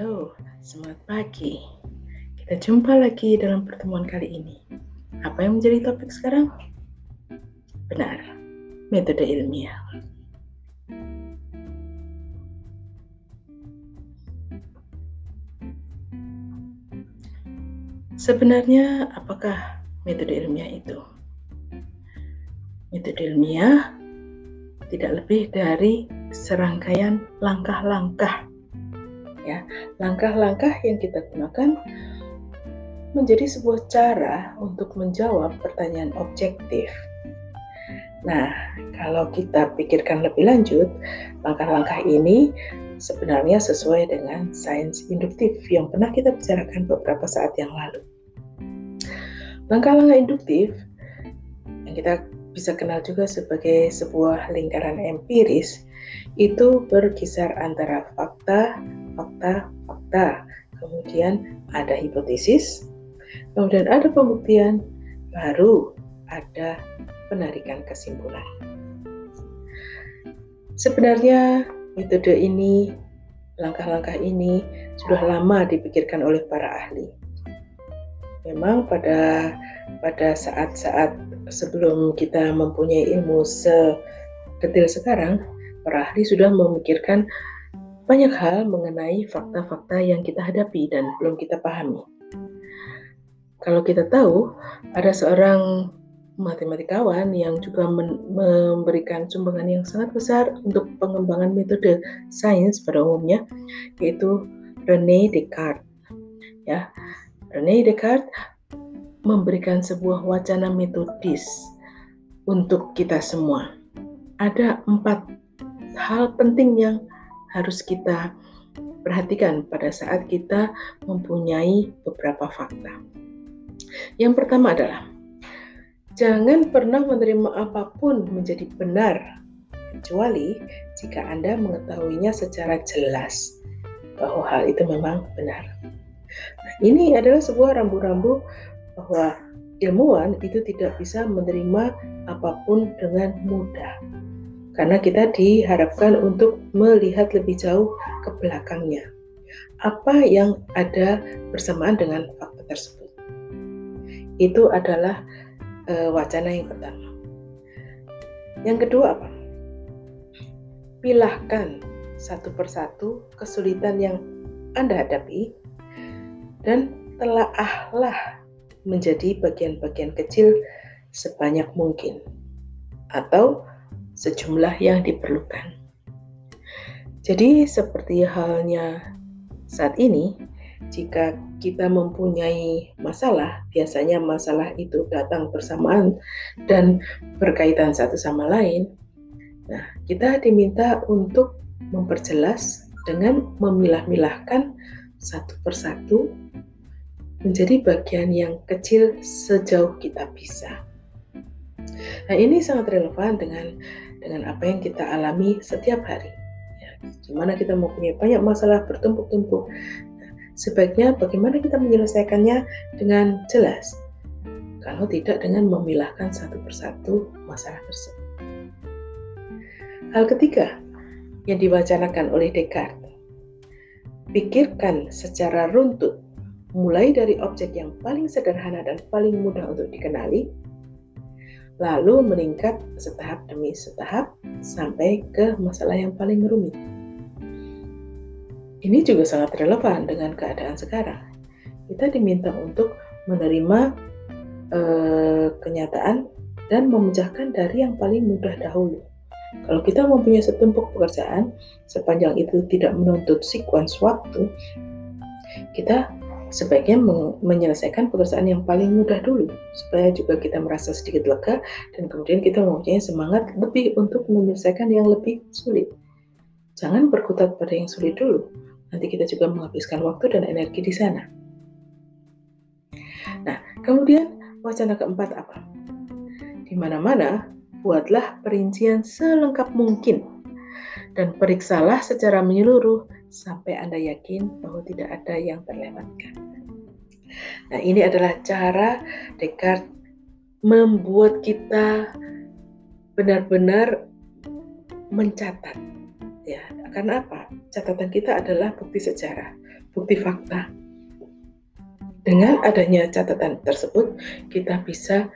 Halo, selamat pagi. Kita jumpa lagi dalam pertemuan kali ini. Apa yang menjadi topik sekarang? Benar, metode ilmiah. Sebenarnya, apakah metode ilmiah itu? Metode ilmiah tidak lebih dari serangkaian langkah-langkah ya langkah-langkah yang kita gunakan menjadi sebuah cara untuk menjawab pertanyaan objektif. Nah, kalau kita pikirkan lebih lanjut, langkah-langkah ini sebenarnya sesuai dengan sains induktif yang pernah kita bicarakan beberapa saat yang lalu. Langkah-langkah induktif yang kita bisa kenal juga sebagai sebuah lingkaran empiris itu berkisar antara fakta, fakta, fakta. Kemudian ada hipotesis, kemudian ada pembuktian, baru ada penarikan kesimpulan. Sebenarnya metode ini, langkah-langkah ini sudah lama dipikirkan oleh para ahli. Memang pada pada saat-saat sebelum kita mempunyai ilmu sedetil sekarang, para ahli sudah memikirkan banyak hal mengenai fakta-fakta yang kita hadapi dan belum kita pahami. Kalau kita tahu, ada seorang matematikawan yang juga memberikan sumbangan yang sangat besar untuk pengembangan metode sains pada umumnya, yaitu René Descartes. Ya, René Descartes memberikan sebuah wacana metodis untuk kita semua. Ada empat hal penting yang harus kita perhatikan pada saat kita mempunyai beberapa fakta. Yang pertama adalah jangan pernah menerima apa pun menjadi benar kecuali jika Anda mengetahuinya secara jelas bahwa hal itu memang benar. Nah, ini adalah sebuah rambu-rambu bahwa ilmuwan itu tidak bisa menerima apa pun dengan mudah karena kita diharapkan untuk melihat lebih jauh ke belakangnya. Apa yang ada bersamaan dengan fakta tersebut? Itu adalah e, wacana yang pertama. Yang kedua apa? Pilahkan satu persatu kesulitan yang Anda hadapi dan telaahlah menjadi bagian-bagian kecil sebanyak mungkin. Atau sejumlah yang diperlukan. Jadi, seperti halnya saat ini, jika kita mempunyai masalah, biasanya masalah itu datang bersamaan dan berkaitan satu sama lain. Nah, kita diminta untuk memperjelas dengan memilah-milahkan satu persatu menjadi bagian yang kecil sejauh kita bisa. Nah, ini sangat relevan dengan dengan apa yang kita alami setiap hari. Ya, gimana kita mempunyai banyak masalah bertumpuk-tumpuk. Nah, sebaiknya bagaimana kita menyelesaikannya dengan jelas. Kalau tidak dengan memilahkan satu persatu masalah tersebut. Hal ketiga yang diwacanakan oleh Descartes. Pikirkan secara runtut mulai dari objek yang paling sederhana dan paling mudah untuk dikenali lalu meningkat setahap demi setahap sampai ke masalah yang paling rumit. Ini juga sangat relevan dengan keadaan sekarang. Kita diminta untuk menerima eh, kenyataan dan memecahkan dari yang paling mudah dahulu. Kalau kita mempunyai setumpuk pekerjaan, sepanjang itu tidak menuntut sequence waktu, kita sebaiknya menyelesaikan pekerjaan yang paling mudah dulu supaya juga kita merasa sedikit lega dan kemudian kita mempunyai semangat lebih untuk menyelesaikan yang lebih sulit. Jangan berkutat pada yang sulit dulu. Nanti kita juga menghabiskan waktu dan energi di sana. Nah, kemudian wacana keempat apa? Di mana-mana buatlah perincian selengkap mungkin dan periksalah secara menyeluruh sampai Anda yakin bahwa tidak ada yang terlewatkan. Nah, ini adalah cara Descartes membuat kita benar-benar mencatat. Ya, karena apa? Catatan kita adalah bukti sejarah bukti fakta. Dengan adanya catatan tersebut, kita bisa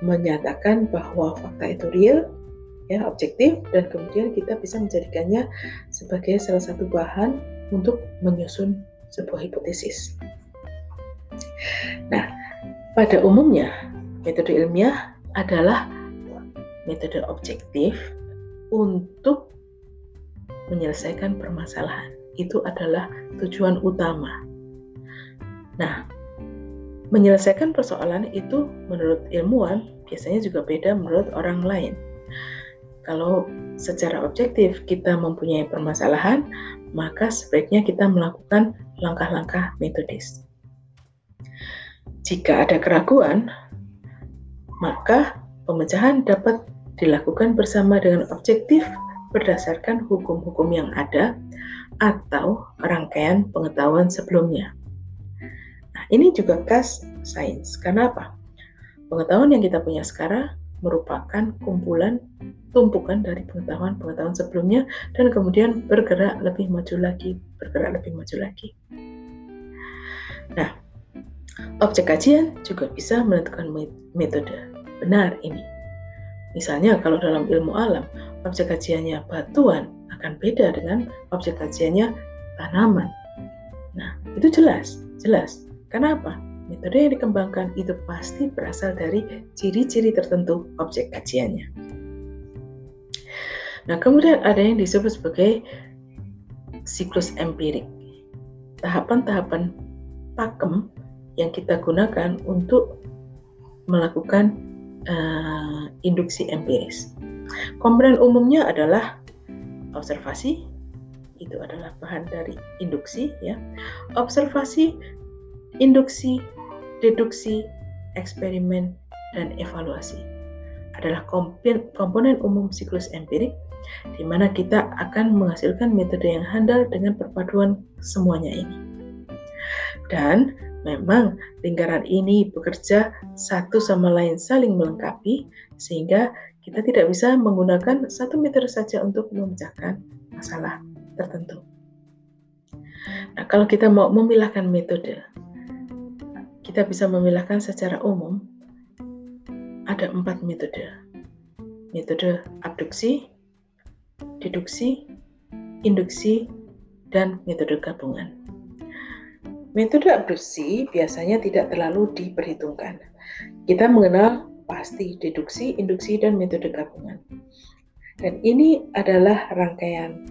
menyatakan bahwa fakta itu real, ya objektif, dan kemudian kita bisa menjadikannya sebagai salah satu bahan untuk menyusun sebuah hipotesis. Nah, pada umumnya metode ilmiah adalah metode objektif untuk menyelesaikan permasalahan. Itu adalah tujuan utama. Nah, menyelesaikan persoalan itu menurut ilmuwan biasanya juga beda menurut orang lain. Kalau secara objektif kita mempunyai permasalahan, maka sebaiknya kita melakukan langkah-langkah metodis. Jika ada keraguan, maka pemecahan dapat dilakukan bersama dengan objektif berdasarkan hukum-hukum yang ada atau rangkaian pengetahuan sebelumnya. Nah, ini juga khas sains. Karena apa? Pengetahuan yang kita punya sekarang merupakan kumpulan tumpukan dari pengetahuan-pengetahuan sebelumnya dan kemudian bergerak lebih maju lagi, bergerak lebih maju lagi. Nah, objek kajian juga bisa menentukan metode. Benar ini. Misalnya kalau dalam ilmu alam, objek kajiannya batuan akan beda dengan objek kajiannya tanaman. Nah, itu jelas, jelas. Kenapa? Metode yang dikembangkan itu pasti berasal dari ciri-ciri tertentu objek kajiannya. Nah, kemudian ada yang disebut sebagai siklus empirik. Tahapan-tahapan pakem yang kita gunakan untuk melakukan uh, induksi empiris. Komponen umumnya adalah observasi, itu adalah bahan dari induksi ya. Observasi, induksi, deduksi, eksperimen, dan evaluasi adalah komponen umum siklus empirik di mana kita akan menghasilkan metode yang handal dengan perpaduan semuanya ini. Dan Memang lingkaran ini bekerja satu sama lain saling melengkapi sehingga kita tidak bisa menggunakan satu metode saja untuk memecahkan masalah tertentu. Nah, kalau kita mau memilahkan metode, kita bisa memilahkan secara umum ada empat metode. Metode abduksi, deduksi, induksi, dan metode gabungan. Metode abduksi biasanya tidak terlalu diperhitungkan. Kita mengenal pasti deduksi, induksi, dan metode gabungan. Dan ini adalah rangkaian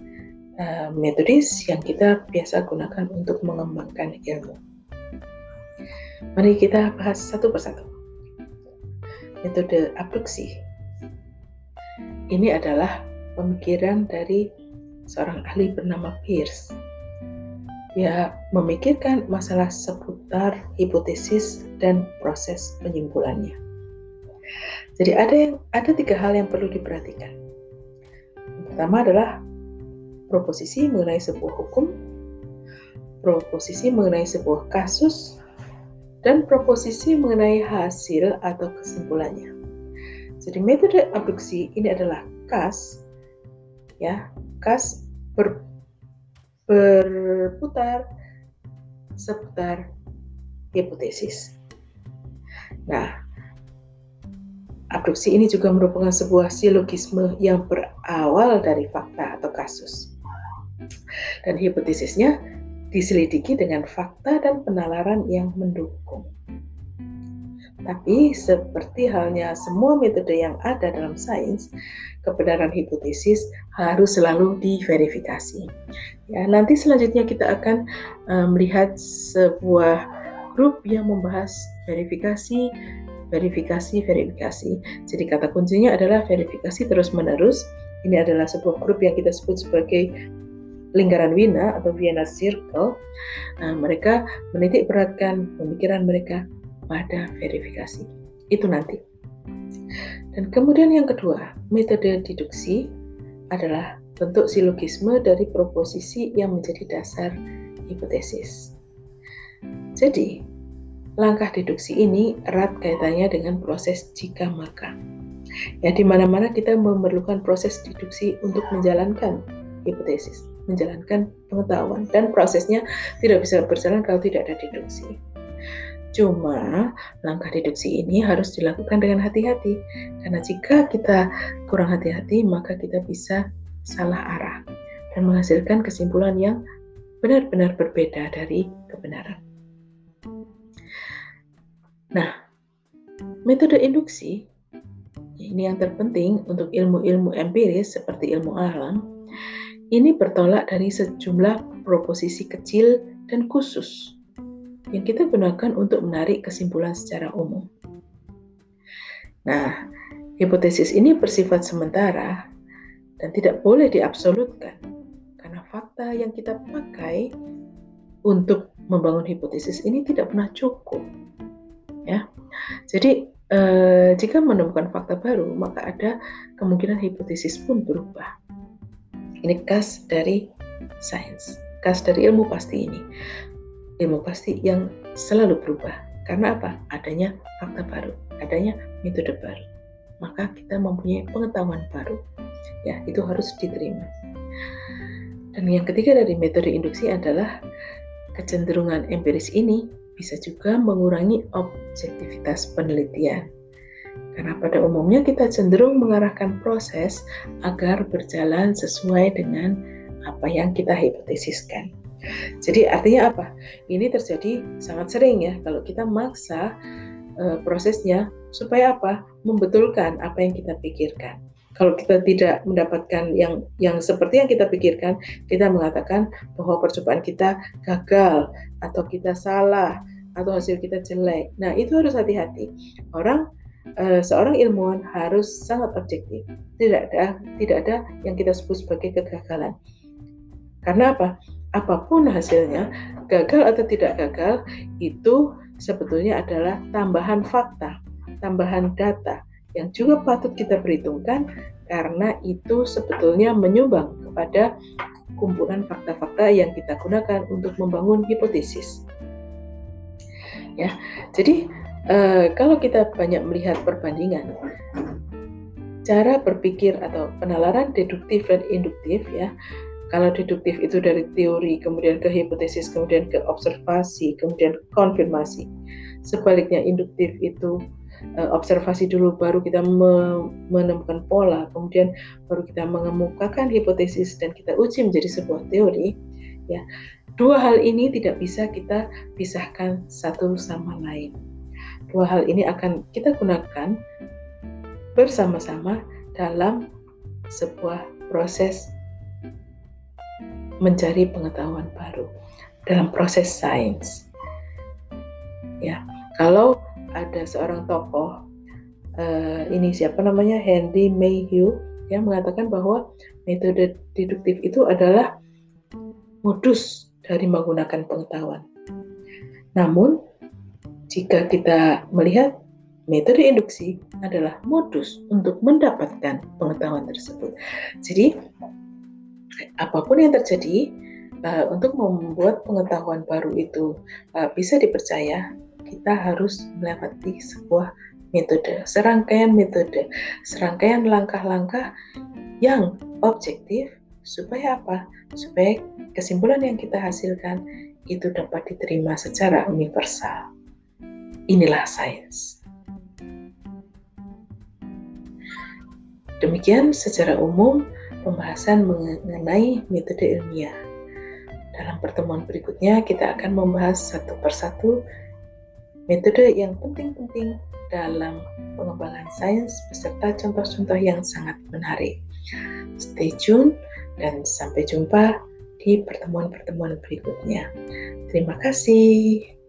uh, metodis yang kita biasa gunakan untuk mengembangkan ilmu. Mari kita bahas satu persatu. Metode abduksi. Ini adalah pemikiran dari seorang ahli bernama Pierce ya memikirkan masalah seputar hipotesis dan proses penyimpulannya. Jadi ada yang ada tiga hal yang perlu diperhatikan. Yang pertama adalah proposisi mengenai sebuah hukum, proposisi mengenai sebuah kasus, dan proposisi mengenai hasil atau kesimpulannya. Jadi metode abduksi ini adalah kas, ya, kas ber, berputar seputar hipotesis. Nah, abduksi ini juga merupakan sebuah silogisme yang berawal dari fakta atau kasus. Dan hipotesisnya diselidiki dengan fakta dan penalaran yang mendukung. Tapi seperti halnya semua metode yang ada dalam sains, kebenaran hipotesis harus selalu diverifikasi. Ya, nanti selanjutnya kita akan uh, melihat sebuah grup yang membahas verifikasi, verifikasi, verifikasi. Jadi kata kuncinya adalah verifikasi terus-menerus. Ini adalah sebuah grup yang kita sebut sebagai lingkaran Wina atau Vienna Circle. Nah, mereka menitik beratkan pemikiran mereka pada verifikasi. Itu nanti. Dan kemudian yang kedua, metode deduksi adalah bentuk silogisme dari proposisi yang menjadi dasar hipotesis. Jadi, langkah deduksi ini erat kaitannya dengan proses jika maka. Ya, di mana-mana kita memerlukan proses deduksi untuk menjalankan hipotesis. Menjalankan pengetahuan dan prosesnya tidak bisa berjalan kalau tidak ada deduksi. Cuma langkah deduksi ini harus dilakukan dengan hati-hati karena jika kita kurang hati-hati maka kita bisa salah arah dan menghasilkan kesimpulan yang benar-benar berbeda dari kebenaran. Nah, metode induksi ini yang terpenting untuk ilmu-ilmu empiris seperti ilmu alam ini bertolak dari sejumlah proposisi kecil dan khusus yang kita gunakan untuk menarik kesimpulan secara umum. Nah, hipotesis ini bersifat sementara dan tidak boleh diabsolutkan karena fakta yang kita pakai untuk membangun hipotesis ini tidak pernah cukup. Ya. Jadi, eh, jika menemukan fakta baru, maka ada kemungkinan hipotesis pun berubah. Ini khas dari sains, khas dari ilmu pasti ini ilmu pasti yang selalu berubah. Karena apa? Adanya fakta baru, adanya metode baru. Maka kita mempunyai pengetahuan baru. Ya, itu harus diterima. Dan yang ketiga dari metode induksi adalah kecenderungan empiris ini bisa juga mengurangi objektivitas penelitian. Karena pada umumnya kita cenderung mengarahkan proses agar berjalan sesuai dengan apa yang kita hipotesiskan. Jadi artinya apa? Ini terjadi sangat sering ya kalau kita maksa uh, prosesnya supaya apa? Membetulkan apa yang kita pikirkan. Kalau kita tidak mendapatkan yang yang seperti yang kita pikirkan, kita mengatakan bahwa percobaan kita gagal atau kita salah atau hasil kita jelek. Nah, itu harus hati-hati. Orang uh, seorang ilmuwan harus sangat objektif. Tidak ada tidak ada yang kita sebut sebagai kegagalan. Karena apa? apa pun hasilnya, gagal atau tidak gagal, itu sebetulnya adalah tambahan fakta, tambahan data yang juga patut kita perhitungkan karena itu sebetulnya menyumbang kepada kumpulan fakta-fakta yang kita gunakan untuk membangun hipotesis. Ya, jadi eh, kalau kita banyak melihat perbandingan, cara berpikir atau penalaran deduktif dan induktif ya kalau deduktif itu dari teori, kemudian ke hipotesis, kemudian ke observasi, kemudian konfirmasi. Sebaliknya induktif itu uh, observasi dulu baru kita me menemukan pola, kemudian baru kita mengemukakan hipotesis dan kita uji menjadi sebuah teori. Ya, dua hal ini tidak bisa kita pisahkan satu sama lain. Dua hal ini akan kita gunakan bersama-sama dalam sebuah proses mencari pengetahuan baru dalam proses sains. Ya, kalau ada seorang tokoh uh, ini siapa namanya Henry Mayhew yang mengatakan bahwa metode deduktif itu adalah modus dari menggunakan pengetahuan. Namun, jika kita melihat metode induksi adalah modus untuk mendapatkan pengetahuan tersebut. Jadi, apa pun yang terjadi uh, untuk membuat pengetahuan baru itu uh, bisa dipercaya kita harus melewati sebuah metode, serangkaian metode, serangkaian langkah-langkah yang objektif supaya apa? Supaya kesimpulan yang kita hasilkan itu dapat diterima secara universal. Inilah sains. Demikian secara umum pembahasan mengenai metode ilmiah. Dalam pertemuan berikutnya, kita akan membahas satu persatu metode yang penting-penting dalam pengembangan sains beserta contoh-contoh yang sangat menarik. Stay tune dan sampai jumpa di pertemuan-pertemuan berikutnya. Terima kasih.